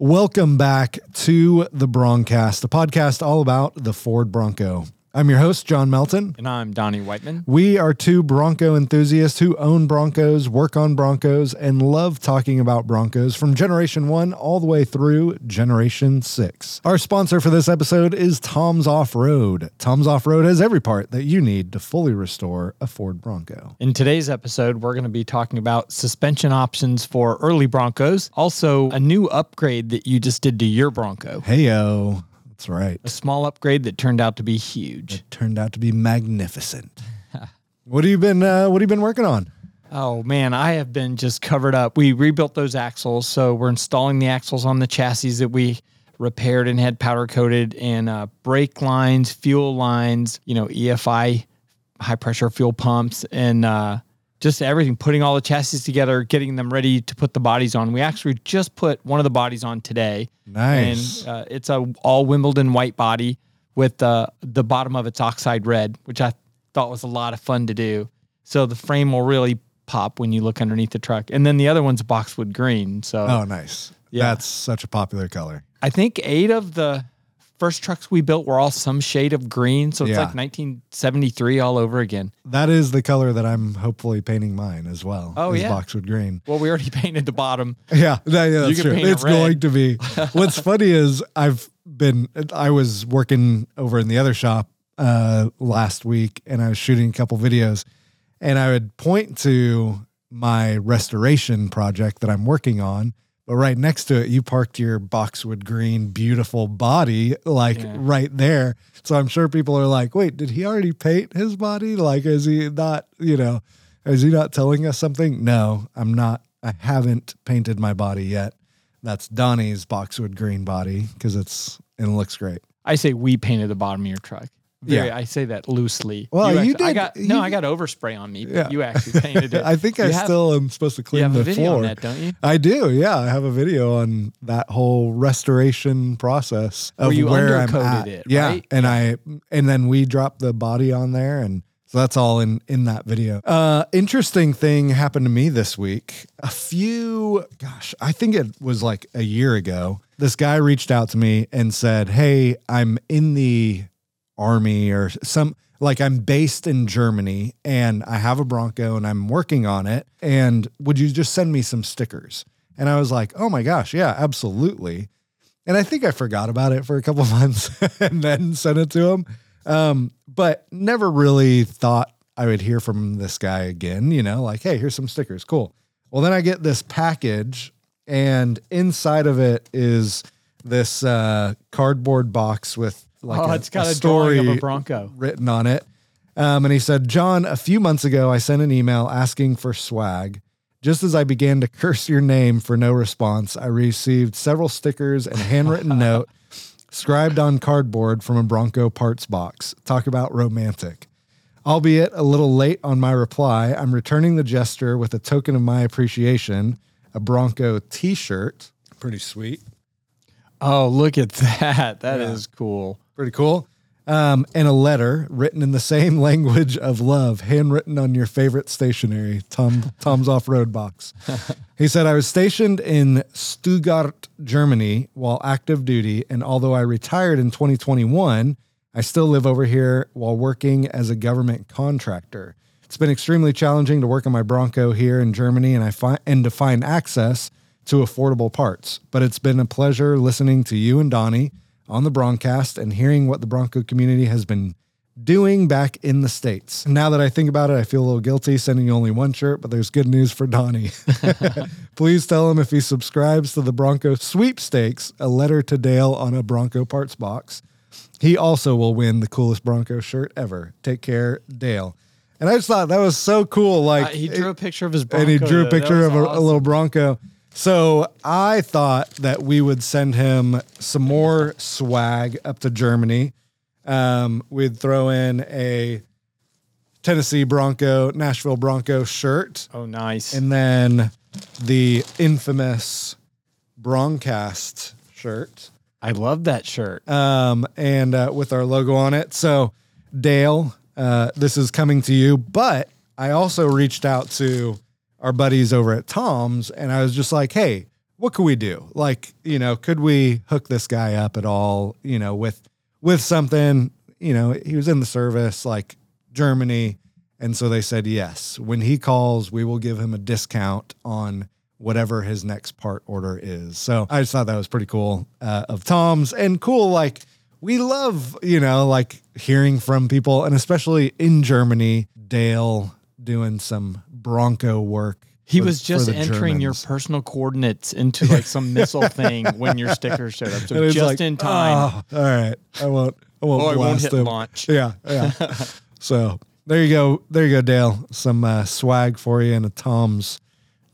Welcome back to the Broncast, the podcast all about the Ford Bronco. I'm your host, Jon Melton. And I'm Donnie Whiteman. We are two Bronco enthusiasts who own Broncos, work on Broncos, and love talking about Broncos from Generation 1 all the way through Generation 6. Our sponsor for this episode is Tom's Off Road. Tom's Off Road has every part that you need to fully restore a Ford Bronco. In today's episode, we're going to be talking about suspension options for early Broncos, also a new upgrade that you just did to your Bronco. Hey, yo. That's right. A small upgrade that turned out to be huge. It turned out to be magnificent. what have you been uh, what have you been working on? Oh man, I have been just covered up. We rebuilt those axles, so we're installing the axles on the chassis that we repaired and had powder coated and uh, brake lines, fuel lines, you know, EFI high pressure fuel pumps and uh, just everything, putting all the chassis together, getting them ready to put the bodies on. We actually just put one of the bodies on today. Nice. And uh, it's a all Wimbledon white body with uh, the bottom of its oxide red, which I thought was a lot of fun to do. So the frame will really pop when you look underneath the truck. And then the other one's boxwood green. So oh, nice. Yeah. That's such a popular color. I think eight of the first trucks we built were all some shade of green. So it's Yeah. like 1973 all over again. That is the color that I'm hopefully painting mine as well. Oh, yeah. boxwood green. Well, we already painted the bottom. Yeah, that- yeah, that's can true. It's red. going to be. What's funny is I've been. I was working over in the other shop uh, last week, and I was shooting a couple videos, and I would point to my restoration project that I'm working on. But right next to it, you parked your boxwood green, beautiful body, like Yeah. right there. So I'm sure people are like, "Wait, did he already paint his body? Like, is he not? You know, is he not telling us something?" No, I'm not. I haven't painted my body yet. That's Donnie's boxwood green body because it's and it looks great. I say we painted the bottom of your truck. Very, Yeah. I say that loosely. Well, you actually- I did- got you no. I got overspray on me. But Yeah. You actually painted it. I think I have- still am supposed to You clean have the a video floor. on that, don't you? I do, yeah. I have a video on that whole restoration process of Where you where I'm at. it, yeah, right? and I and then we dropped the body on there, and so that's all in in that video. Uh, interesting thing happened to me this week. A few, gosh, I think it was like a year ago. This guy reached out to me and said, "Hey, I'm in the army or some." Like I'm based in Germany and I have a Bronco and I'm working on it. And would you just send me some stickers? And I was like, oh my gosh, yeah, absolutely. And I think I forgot about it for a couple months and then sent it to him. Um, but never really thought I would hear from this guy again, you know, like, hey, here's some stickers. Cool. Well, then I get this package, and inside of it is this uh, cardboard box with like oh, a, it's got a a, story of a Bronco. written on it. Um, and he said, Jon, a few months ago, I sent an email asking for swag. Just as I began to curse your name for no response, I received several stickers and a handwritten note scribed on cardboard from a Bronco parts box. Talk about romantic. Albeit a little late on my reply, I'm returning the gesture with a token of my appreciation a Bronco t shirt. Pretty sweet. Oh, look at that. That is Yeah. cool. Pretty cool. Um, and a letter written in the same language of love, handwritten on your favorite stationery, Tom Tom's off road box. he said, I was stationed in Stuttgart, Germany while active duty, and although I retired in 2021, I still live over here while working as a government contractor. It's been extremely challenging to work on my Bronco here in Germany and I find and to find access to affordable parts. But it's been a pleasure listening to you and Donnie on the Broncast and hearing what the Bronco community has been doing back in the States. Now that I think about it, I feel a little guilty sending you only one shirt, but there's good news for Donnie. Please tell him if he subscribes to the Bronco sweepstakes, a letter to Dale on a Bronco parts box. He also will win the coolest Bronco shirt ever. Take care, Dale. And I just thought that was so cool. Like Uh, he drew a picture of his Bronco. and he drew a picture of a, a little Bronco. So I thought that we would send him some more swag up to Germany. Um, we'd throw in a Tennessee Bronco, Nashville Bronco shirt, Oh, nice. and then the infamous Broncast shirt I love that shirt. um, and uh, with our logo on it. So, Dale, uh, this is coming to you. But I also reached out to our buddies over at Tom's, and I was just like, "Hey, what could we do? Like, you know, could we hook this guy up at all, you know, with with something, you know, he was in the service like Germany and so they said yes. When he calls, we will give him a discount on whatever his next part order is. So I just thought that was pretty cool uh, of Tom's and cool like we love, you know, like hearing from people and especially in Germany, Dale doing some Bronco work He for- was just entering your personal coordinates into like some missile thing when your sticker showed up. So just like, in time. "Oh, all right. I won't I won't Oh, I won't hit him. launch. Yeah, yeah. so there you go. There you go, Dale. Some uh, swag for you and a Tom's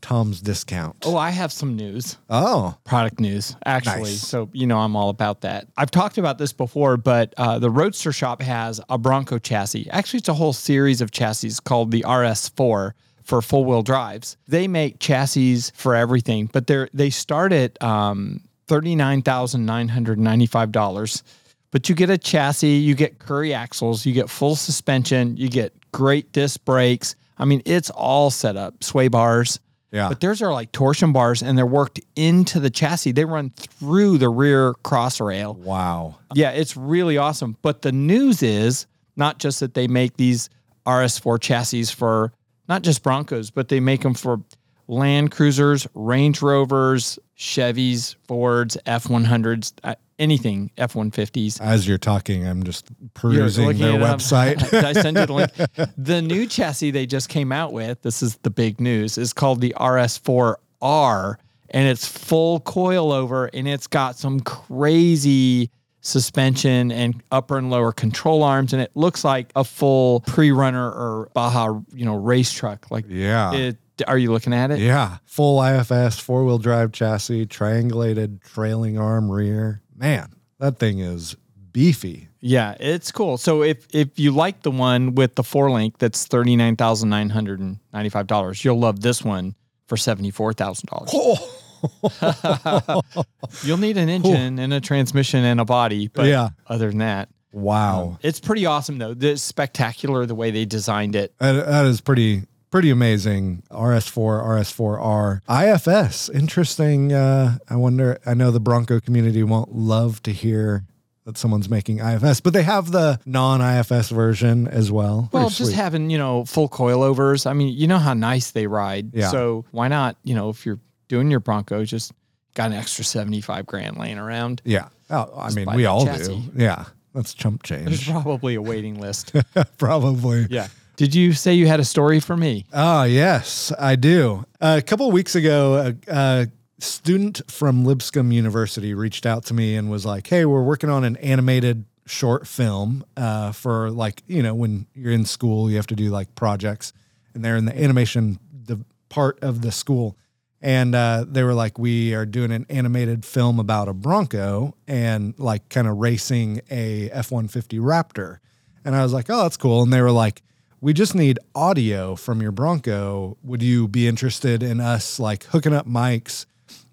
Tom's discount. Oh, I have some news. Oh, product news actually Nice. so you know i'm all about that i've talked about this before but uh, the roadster shop has a bronco chassis actually it's a whole series of chassis called the rs4 for full wheel drives they make chassis for everything but they're they start at um, $39995 but you get a chassis you get Currie axles you get full suspension you get great disc brakes i mean it's all set up sway bars Yeah. but theirs are like torsion bars and they're worked into the chassis. They run through the rear cross rail. wow. Yeah, it's really awesome. But the news is not just that they make these RS4 chassis for not just Broncos, but they make them for Land Cruisers, Range Rovers, Chevys, Fords, F100s, uh, anything, F150s. As you're talking, I'm just perusing their website. I send you the link? The new chassis they just came out with, this is the big news, is called the RS4R and it's full coilover and it's got some crazy suspension and upper and lower control arms and it looks like a full pre-runner or Baja, you know, race truck. Like yeah. it, are you looking at it? yeah. Full IFS four wheel drive chassis, triangulated trailing arm rear. Man, that thing is beefy. Yeah, it's cool. So if if you like the one with the four link that's thirty nine thousand nine hundred and ninety five dollars, you'll love this one for seventy four thousand dollars. Oh. You'll need an engine and a transmission and a body, but Yeah. other than that, Wow. it's pretty awesome though. It's spectacular the way they designed it. That, that is pretty pretty amazing. RS4, RS4R, IFS. Interesting. Uh, I wonder. I know the Bronco community won't love to hear that someone's making IFS, but they have the non-IFS version as well. Well, Pretty just sweet. having you know full coilovers. I mean, you know how nice they ride. Yeah. So why not? You know, if you're doing your Bronco, just got an extra seventy five grand laying around. yeah. Oh, I mean, we all chassis. do. Yeah, that's chump change. There's probably a waiting list. Probably. Yeah. Did you say you had a story for me? Oh, yes, I do. a couple of weeks ago, a, a student from Lipscomb University reached out to me and was like, Hey, we're working on an animated short film uh, for like, you know, when you're in school, you have to do like projects, and they're in the animation the part of the school. And uh, they were like, We are doing an animated film about a Bronco and like kind of racing a F 150 Raptor. And I was like, Oh, that's cool. And they were like, we just need audio from your Bronco. Would you be interested in us like hooking up mics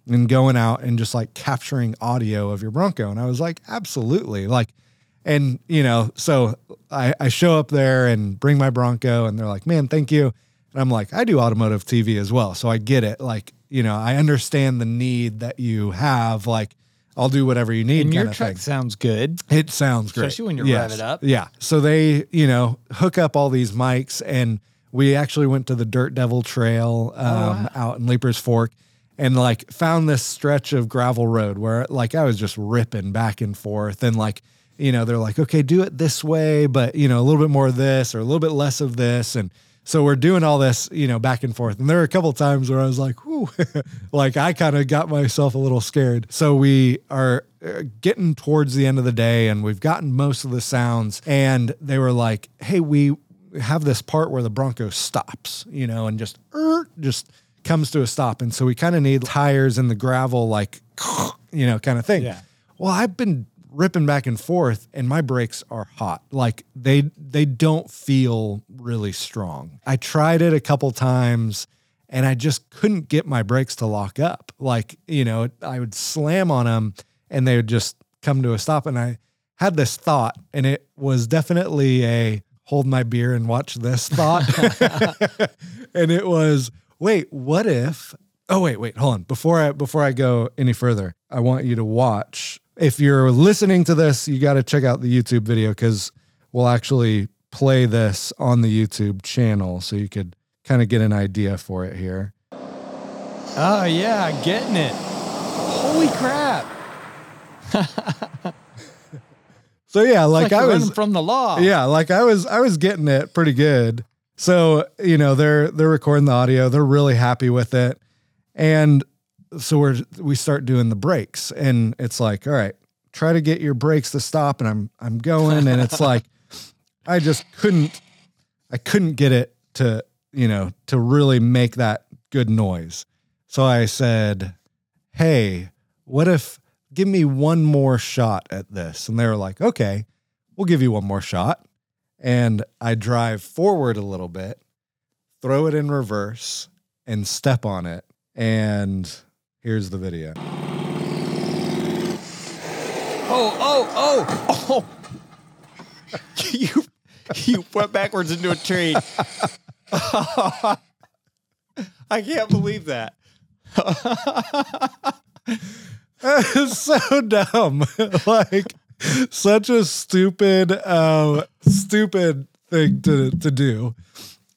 and going out and just like capturing audio of your Bronco? And I was like, absolutely. Like, and you know, so I, I show up there and bring my Bronco and they're like, man, thank you. And I'm like, I do automotive TV as well. So I get it. Like, you know, I understand the need that you have. Like, I'll do whatever you need. And your truck thing. sounds good. It sounds great. Especially when you rev it up. Yeah. So they, you know, hook up all these mics and we actually went to the Dirt Devil Trail um, Oh, wow. out in Leiper's Fork and like found this stretch of gravel road where like I was just ripping back and forth and like, you know, they're like, okay, do it this way, but you know, a little bit more of this or a little bit less of this. And so we're doing all this, you know, back and forth. And there were a couple times where I was like, whew, like I kind of got myself a little scared. So we are uh, getting towards the end of the day and we've gotten most of the sounds. And they were like, hey, we have this part where the Bronco stops, you know, and just, er, just comes to a stop. And so we kind of need tires in the gravel, like, you know, kind of thing. Yeah. Well, I've been ripping back and forth and my brakes are hot. Like they they don't feel really strong. I tried it a couple times and I just couldn't get my brakes to lock up. Like, you know, I would slam on them and they would just come to a stop and I had this thought and it was definitely a hold my beer and watch this thought. and it was, wait, what if Oh wait, wait, hold on. Before I before I go any further, I want you to watch. If you're listening to this, you got to check out the YouTube video because we'll actually play this on the YouTube channel, so you could kind of get an idea for it here. Oh yeah, getting it. Holy crap! So yeah, like, Like I was from the law. Yeah, like I was I was getting it pretty good. So, you know, they're they're recording the audio. They're really happy with it. And so we're we start doing the brakes and it's like, all right, try to get your brakes to stop and I'm I'm going and it's like I just couldn't I couldn't get it to, you know, to really make that good noise. So I said, "Hey, what if give me one more shot at this?" And they were like, "Okay, we'll give you one more shot." And I drive forward a little bit, throw it in reverse, and step on it. And here's the video. Oh, oh, oh, oh! you you went backwards into a tree. I can't believe that. So dumb. like such a stupid, uh, stupid thing to to do.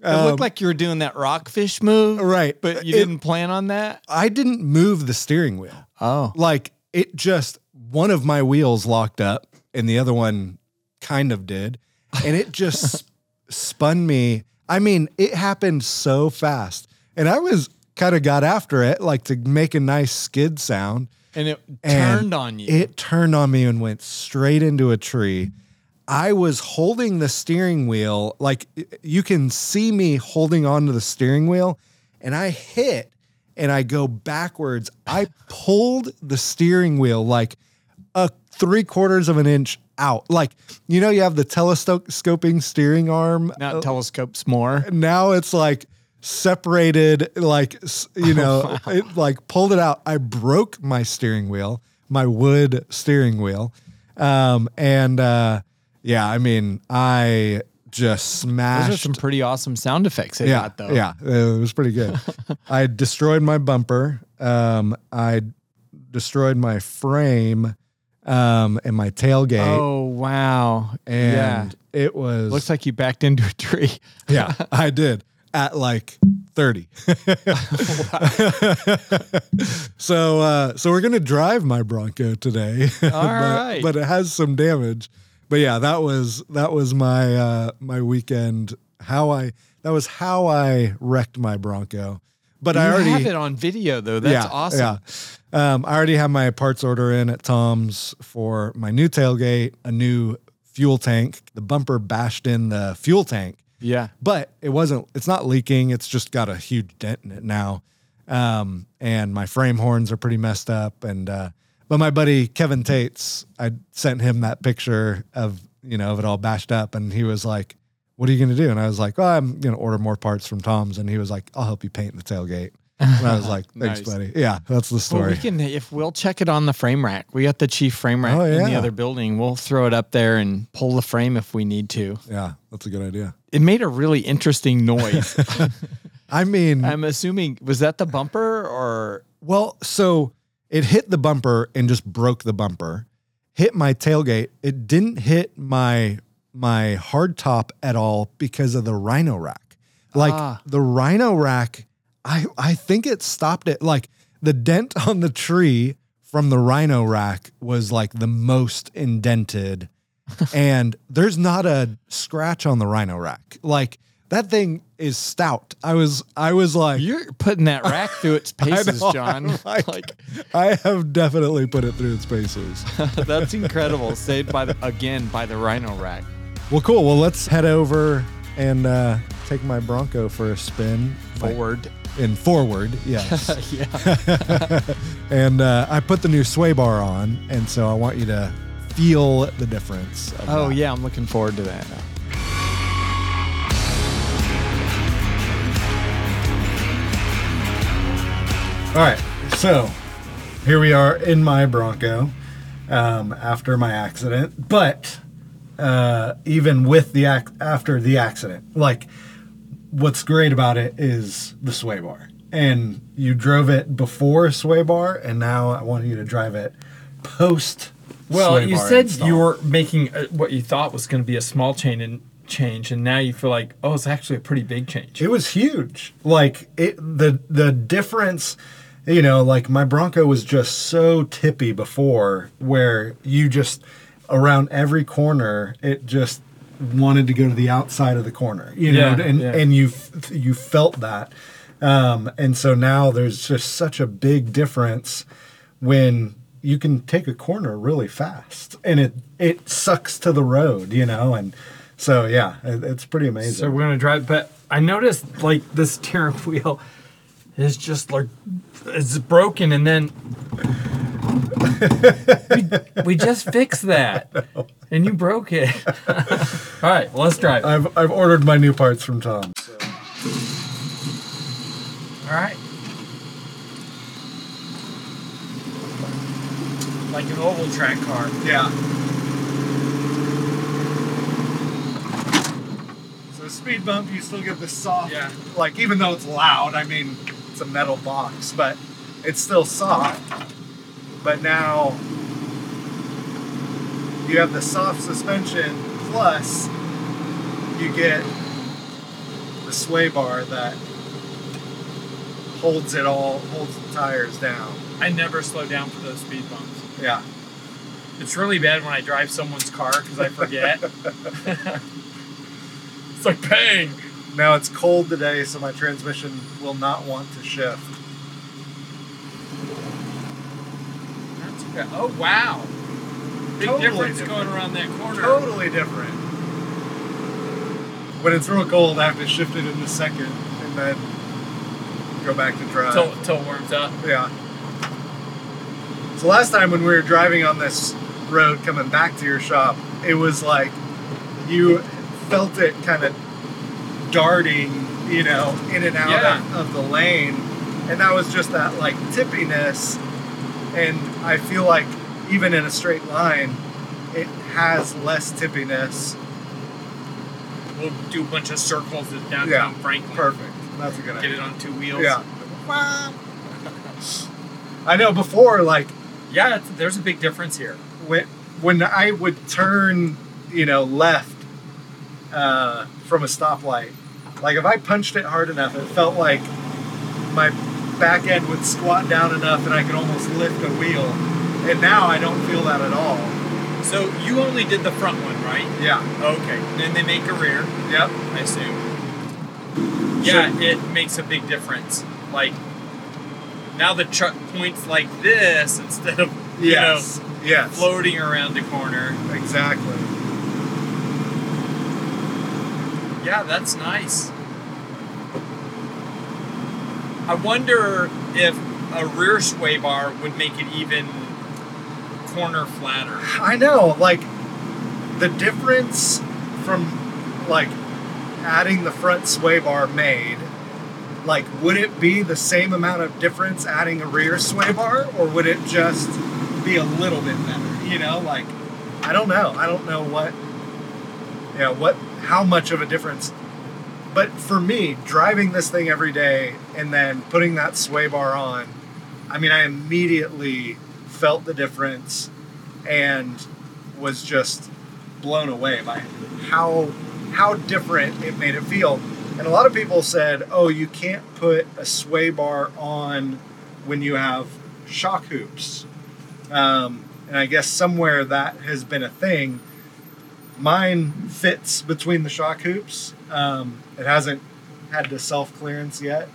It Um, looked like you were doing that rockfish move, right, But you It- didn't plan on that. I didn't move the steering wheel. Oh, Like it just one of my wheels locked up and the other one kind of did. And it just spun me. I mean, it happened so fast. And I was kind of got after it like to make a nice skid sound. and it And turned on you. It turned on me and went straight into a tree. I was holding the steering wheel, like you can see me holding onto the steering wheel, and I hit and I go backwards. I pulled the steering wheel like a three quarters of an inch out. Like, you know, you have the telescoping steering arm. now it telescopes more. now it's like separated like you know it like pulled it out i broke my steering wheel my wood steering wheel um and uh yeah i mean i just smashed. Those are some pretty awesome sound effects they yeah got though. yeah it was pretty good i destroyed my bumper um i destroyed my frame um and my tailgate Oh wow. and yeah. it was Looks like you backed into a tree. Yeah, I did at like 30. so uh so we're to drive my Bronco today. but, right. but it has some damage. But yeah, that was that was my uh my weekend how I that was how I wrecked my Bronco. But I already have it on video though. That's yeah, awesome. Yeah. Um, I already have my parts order in at Tom's for my new tailgate, a new fuel tank. The bumper bashed in the fuel tank, Yeah. but it wasn't, it's not leaking. It's just got a huge dent in it now. Um, and my frame horns are pretty messed up. And, uh, but my buddy Kevin Tates, I sent him that picture of, you know, of it all bashed up. And he was like, what are you going to do? And I was like, well, I'm going to order more parts from Tom's. And he was like, I'll help you paint the tailgate. And I was like, thanks, Nice. buddy. Yeah, that's the Well, story. we can if we'll check it on the frame rack. We got the chief frame rack Oh, in the other building. We'll throw it up there and pull the frame if we need to. yeah, that's a good idea. It made a really interesting noise. I mean, I'm assuming was that the bumper or well, so it hit the bumper and just broke the bumper, hit my tailgate. It didn't hit my my hard top at all because of the rhino rack. Like Ah. the rhino rack, I I think it stopped it. Like the dent on the tree from the rhino rack was like the most indented. and there's not a scratch on the rhino rack. Like that thing is stout. I was I was like you're putting that rack through its paces, know, Jon. I'm like- like I have definitely put it through its paces. that's incredible. Saved by the, again by the rhino rack. well, cool. Well, let's head over and uh, take my Bronco for a spin. My- Forward. and forward, yes. yeah. and uh, I put the new sway bar on, and so I want you to feel the difference. Oh that. yeah, I'm looking forward to that. All right, so here we are in my Bronco um, after my accident, but uh, even with the ac- after the accident, like what's great about it is the sway bar. and you drove it before sway bar, and now I want you to drive it post. Well, you said install. you were making a, what you thought was going to be a small chain and change, and now you feel like, oh, it's actually a pretty big change. It was huge. Like it the the difference, you know, like my Bronco was just so tippy before where you just around every corner it just wanted to go to the outside of the corner, you know, Yeah, and yeah. and you you felt that. Um and so now there's just such a big difference when you can take a corner really fast and it it sucks to the road, you know, and so yeah, it, it's pretty amazing. So we're gonna drive, but I noticed like this steering wheel is just like it's broken, and then we, we just fixed that, and you broke it. All right, well, let's drive. I've I've ordered my new parts from Tom. So. All right. Like an oval track car. Yeah. Speed bump, you still get the soft. Yeah. Like even though it's loud, I mean, it's a metal box, but it's still soft. But now you have the soft suspension plus you get the sway bar that holds it all, holds the tires down. I never slow down for those speed bumps. Yeah. It's really bad when I drive someone's car because I forget. it's like bang. Now it's cold today, so my transmission will not want to shift. That's okay. Oh wow. Big Totally difference different. going around that corner. Totally different. When it's real cold, I have to shift it in into second and then go back to drive. Till, till it warms up. Yeah. So last time when we were driving on this road coming back to your shop, it was like you felt it kind of darting, you know, in and out Yeah. of, of the lane. And that was just that like tippiness. And I feel like even in a straight line, it has less tippiness. We'll do a bunch of circles at downtown Yeah, Franklin. Perfect. That's a good idea. Get it on two wheels. Yeah. I know before, like, Yeah, there's a big difference here. when when I would turn, you know, left uh, from a stoplight, like if I punched it hard enough, it felt like my back end would squat down enough and I could almost lift a wheel. And now I don't feel that at all. So you only did the front one, right? Yeah. Okay. Then they make a rear, Yep. I assume. Yeah, it makes a big difference. Like now the truck points like this instead of you Yes. know yes. floating around the corner. Exactly. Yeah, that's nice. I wonder if a rear sway bar would make it even corner flatter. I know, like the difference from like adding the front sway bar made, like would it be the same amount of difference adding a rear sway bar or would it just be a little bit better? You know, like I don't know. I don't know what yeah, what how much of a difference. But for me, driving this thing every day and then putting that sway bar on, I mean, I immediately felt the difference and was just blown away by how how different it made it feel. And a lot of people said, "Oh, you can't put a sway bar on when you have shock hoops." Um, and I guess somewhere that has been a thing. Mine fits between the shock hoops. Um, it hasn't had the self clearance yet.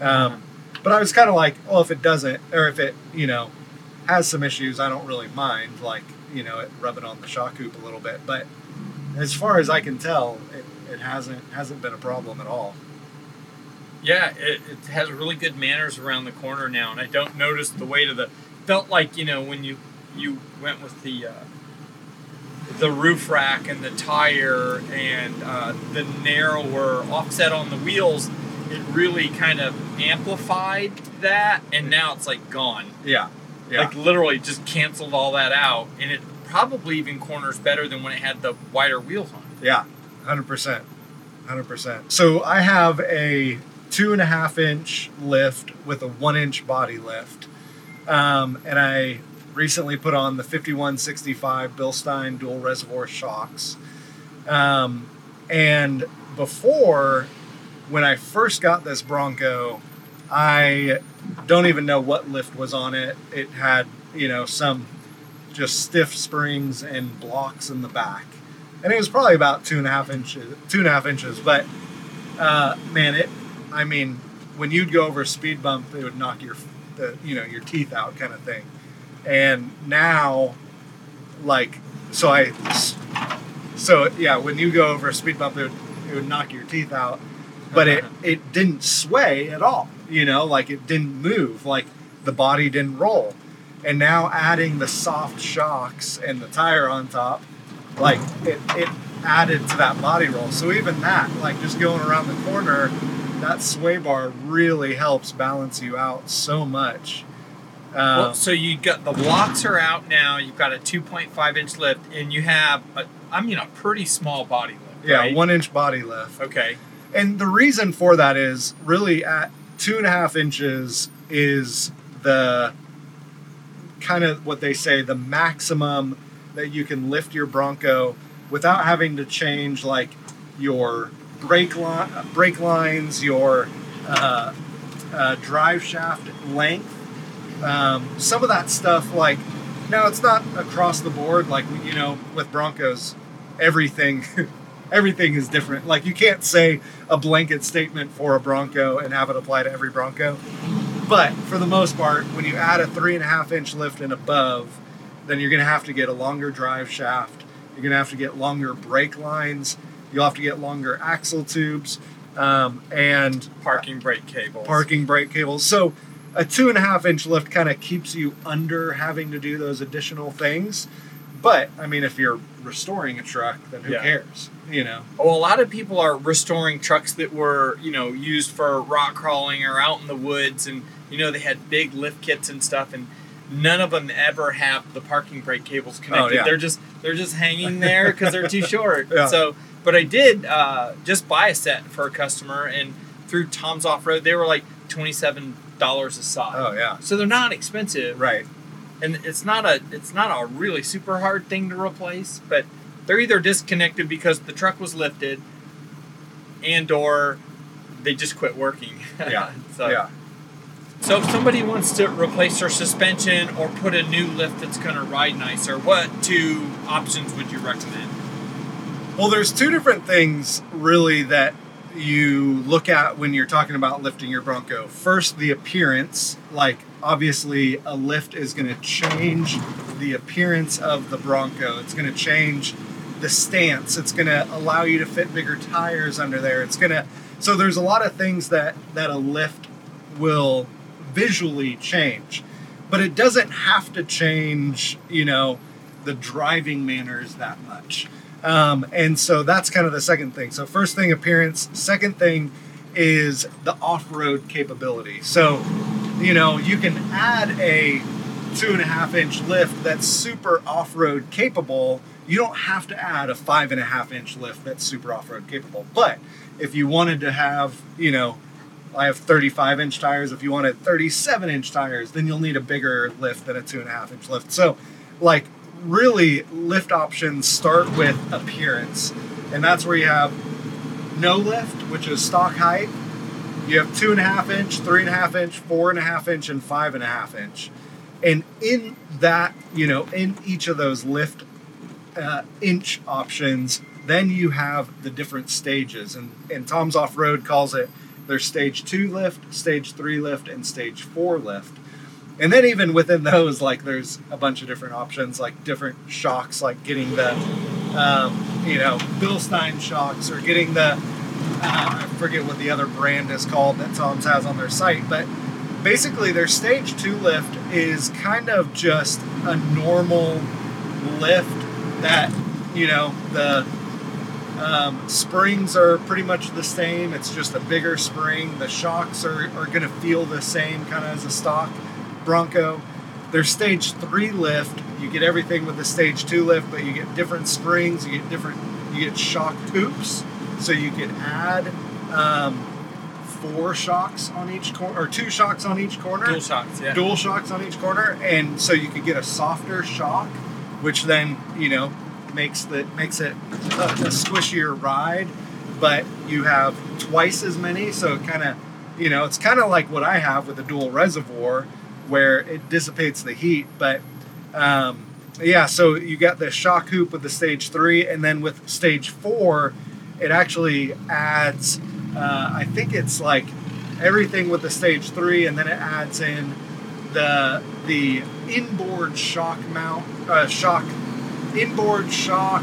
Um, but I was kind of like, well, if it doesn't, or if it, you know, has some issues, I don't really mind, like, you know, it rubbing on the shock hoop a little bit. But as far as I can tell, it, it hasn't hasn't been a problem at all. Yeah, it, it has really good manners around the corner now, and I don't notice the weight of the. Felt like you know when you you went with the uh, the roof rack and the tire and uh, the narrower offset on the wheels. It really kind of amplified that, and now it's like gone. Yeah. Yeah. Like literally just canceled all that out, and it probably even corners better than when it had the wider wheels on. Yeah, hundred percent, hundred percent. So I have a two and a half inch lift with a one inch body lift. Um, and I recently put on the 5165 Bilstein dual reservoir shocks. Um, and before, when I first got this Bronco, I don't even know what lift was on it. It had, you know, some just stiff springs and blocks in the back. And it was probably about two and a half inches, two and a half inches. But uh, man, it, I mean, when you'd go over a speed bump, it would knock your, the, you know, your teeth out kind of thing. And now, like, so I, so yeah, when you go over a speed bump, it would, it would knock your teeth out. But it, uh-huh. it didn't sway at all, you know, like it didn't move, like the body didn't roll. And now adding the soft shocks and the tire on top, like it, it added to that body roll. So even that, like just going around the corner, that sway bar really helps balance you out so much. Uh, Well, so you got the blocks are out now. You've got a 2.5 inch lift, and you have a, I mean, a pretty small body lift. yeah, right? one inch body lift. Okay. And the reason for that is really at two and a half inches is the kind of what they say the maximum that you can lift your Bronco without having to change like your brake line, brake lines, your uh, uh, drive shaft length. Um, some of that stuff, like now, it's not across the board. Like you know, with Broncos, everything everything is different. Like you can't say a blanket statement for a Bronco and have it apply to every Bronco. But for the most part, when you add a three and a half inch lift and above, then you're going to have to get a longer drive shaft. You're going to have to get longer brake lines. You'll have to get longer axle tubes um, and Parking brake cables. parking brake cables. So a two and a half inch lift kind of keeps you under having to do those additional things. But I mean, if you're restoring a truck, then who Yeah. cares? You know. Well, a lot of people are restoring trucks that were, you know, used for rock crawling or out in the woods, and you know they had big lift kits and stuff, and none of them ever have the parking brake cables connected. Oh, yeah. They're just they're just hanging there because they're too short. Yeah. So, but I did uh, just buy a set for a customer, and through Tom's Off Road, they were like twenty seven dollars a side. Oh yeah. So they're not expensive, Right. and it's not a it's not a really super hard thing to replace but they're either disconnected because the truck was lifted and or they just quit working Yeah. so, yeah. so if somebody wants to replace their suspension or put a new lift that's going to ride nicer what two options would you recommend Well, there's two different things really that you look at when you're talking about lifting your Bronco. First, the appearance. Like, obviously, a lift is going to change the appearance of the Bronco. It's going to change the stance. It's going to allow you to fit bigger tires under there. It's going to. So there's a lot of things that that a lift will visually change, but it doesn't have to change. You know, the driving manners that much. Um, and so that's kind of the second thing. So first thing, appearance. Second thing is the off-road capability. So, you know, you can add a two and a half inch lift that's super off-road capable. You don't have to add a five and a half inch lift that's super off-road capable. But if you wanted to have, you know, I have 35 inch tires. If you wanted 37 inch tires, then you'll need a bigger lift than a two and a half inch lift. So, like, really, lift options start with appearance, and that's where you have no lift, which is stock height. You have two and a half inch, three and a half inch, four and a half inch, and five and a half inch. And in that, you know, in each of those lift uh, inch options, then you have the different stages. And, and Tom's Off Road calls it their stage two lift, stage three lift, and stage four lift. And then even within those, like there's a bunch of different options, like different shocks, like getting the, um, you know, Bilstein shocks or getting the, uh, I forget what the other brand is called that Tom's has on their site, but basically their stage two lift is kind of just a normal lift that, you know, the um, springs are pretty much the same. It's just a bigger spring. The shocks are, are going to feel the same kind of as a stock Bronco. Their stage three lift, you get everything with the stage two lift, but you get different springs, you get different, you get shock hoops, so you can add um, four shocks on each corner, or two shocks on each corner. Dual shocks, yeah. Dual shocks on each corner, and so you could get a softer shock, which then you know makes the makes it a, a squishier ride. But you have twice as many, so kind of you know it's kind of like what I have with a dual reservoir, where it dissipates the heat, but um, yeah, so you got the shock hoop with the stage three, and then with stage four, it actually adds. Uh, I think it's like everything with the stage three, and then it adds in the the inboard shock mount, uh, shock inboard shock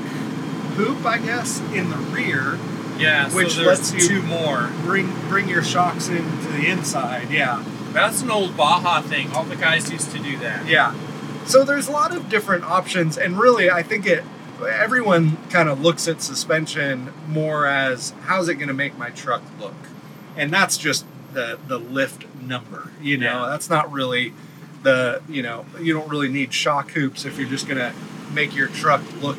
hoop, I guess, in the rear. Yeah, Which so there's lets you- two more. Bring bring your shocks into the inside. Yeah. That's an old Baja thing. All the guys used to do that. Yeah. So there's a lot of different options, and really, I think it. Everyone kind of looks at suspension more as how's it going to make my truck look, and that's just the the lift number. You know, Yeah. that's not really the you know you don't really need shock hoops if you're just going to make your truck look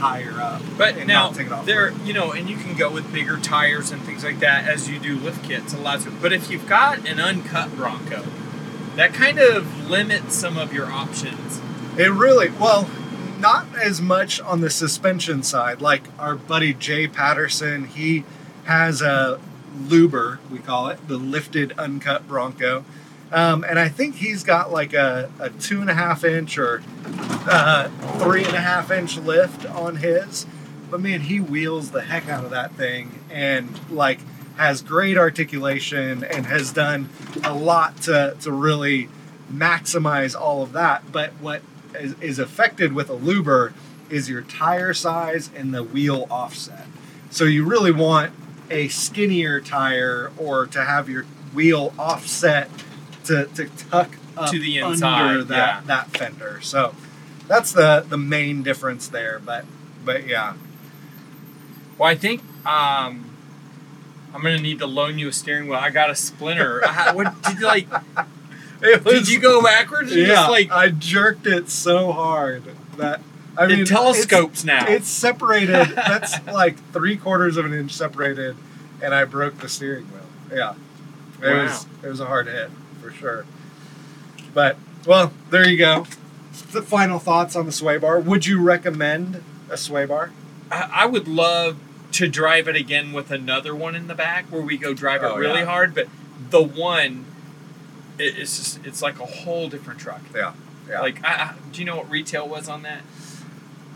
higher up. But and now not take it off there, you know, and you can go with bigger tires and things like that as you do lift kits. Allows of. But if you've got an uncut Bronco, that kind of limits some of your options. It really well, not as much on the suspension side. Like our buddy Jay Patterson, he has a Luber, we call it, the lifted uncut Bronco. Um, and I think he's got like a, a two and a half inch or uh, three and a half inch lift on his. But man, he wheels the heck out of that thing and like has great articulation and has done a lot to, to really maximize all of that. But what is, is affected with a Luber is your tire size and the wheel offset. So you really want a skinnier tire or to have your wheel offset to, to tuck up To the inside, under that, yeah. that fender. So that's the, the main difference there. But but yeah. Well, I think um, I'm gonna need to loan you a steering wheel. I got a splinter. I, what did you like? It Did you go backwards? You Yeah, Just like I jerked it so hard that I mean it telescopes now. It's, it's separated. that's like three quarters of an inch separated, and I broke the steering wheel. Yeah, it Wow. was it was a hard hit for sure. But well, there you go. The final thoughts on the sway bar. Would you recommend a sway bar? I, I would love to drive it again with another one in the back where we go drive it Oh, really yeah. hard. But the one, it, it's just it's like a whole different truck. Yeah, yeah. Like, I, I, do you know what retail was on that?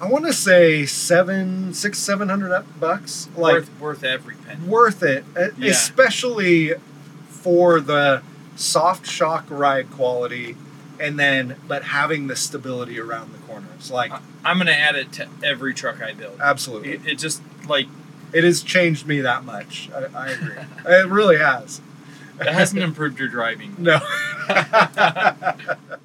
I want to say seven, six, seven hundred bucks. Like worth worth every penny. worth it, Yeah. especially for the soft shock ride quality, and then but having the stability around the corners. Like I'm gonna add it to every truck I build. absolutely, It, it just like it has changed me that much. I, I agree. it really has. it hasn't improved your driving. No.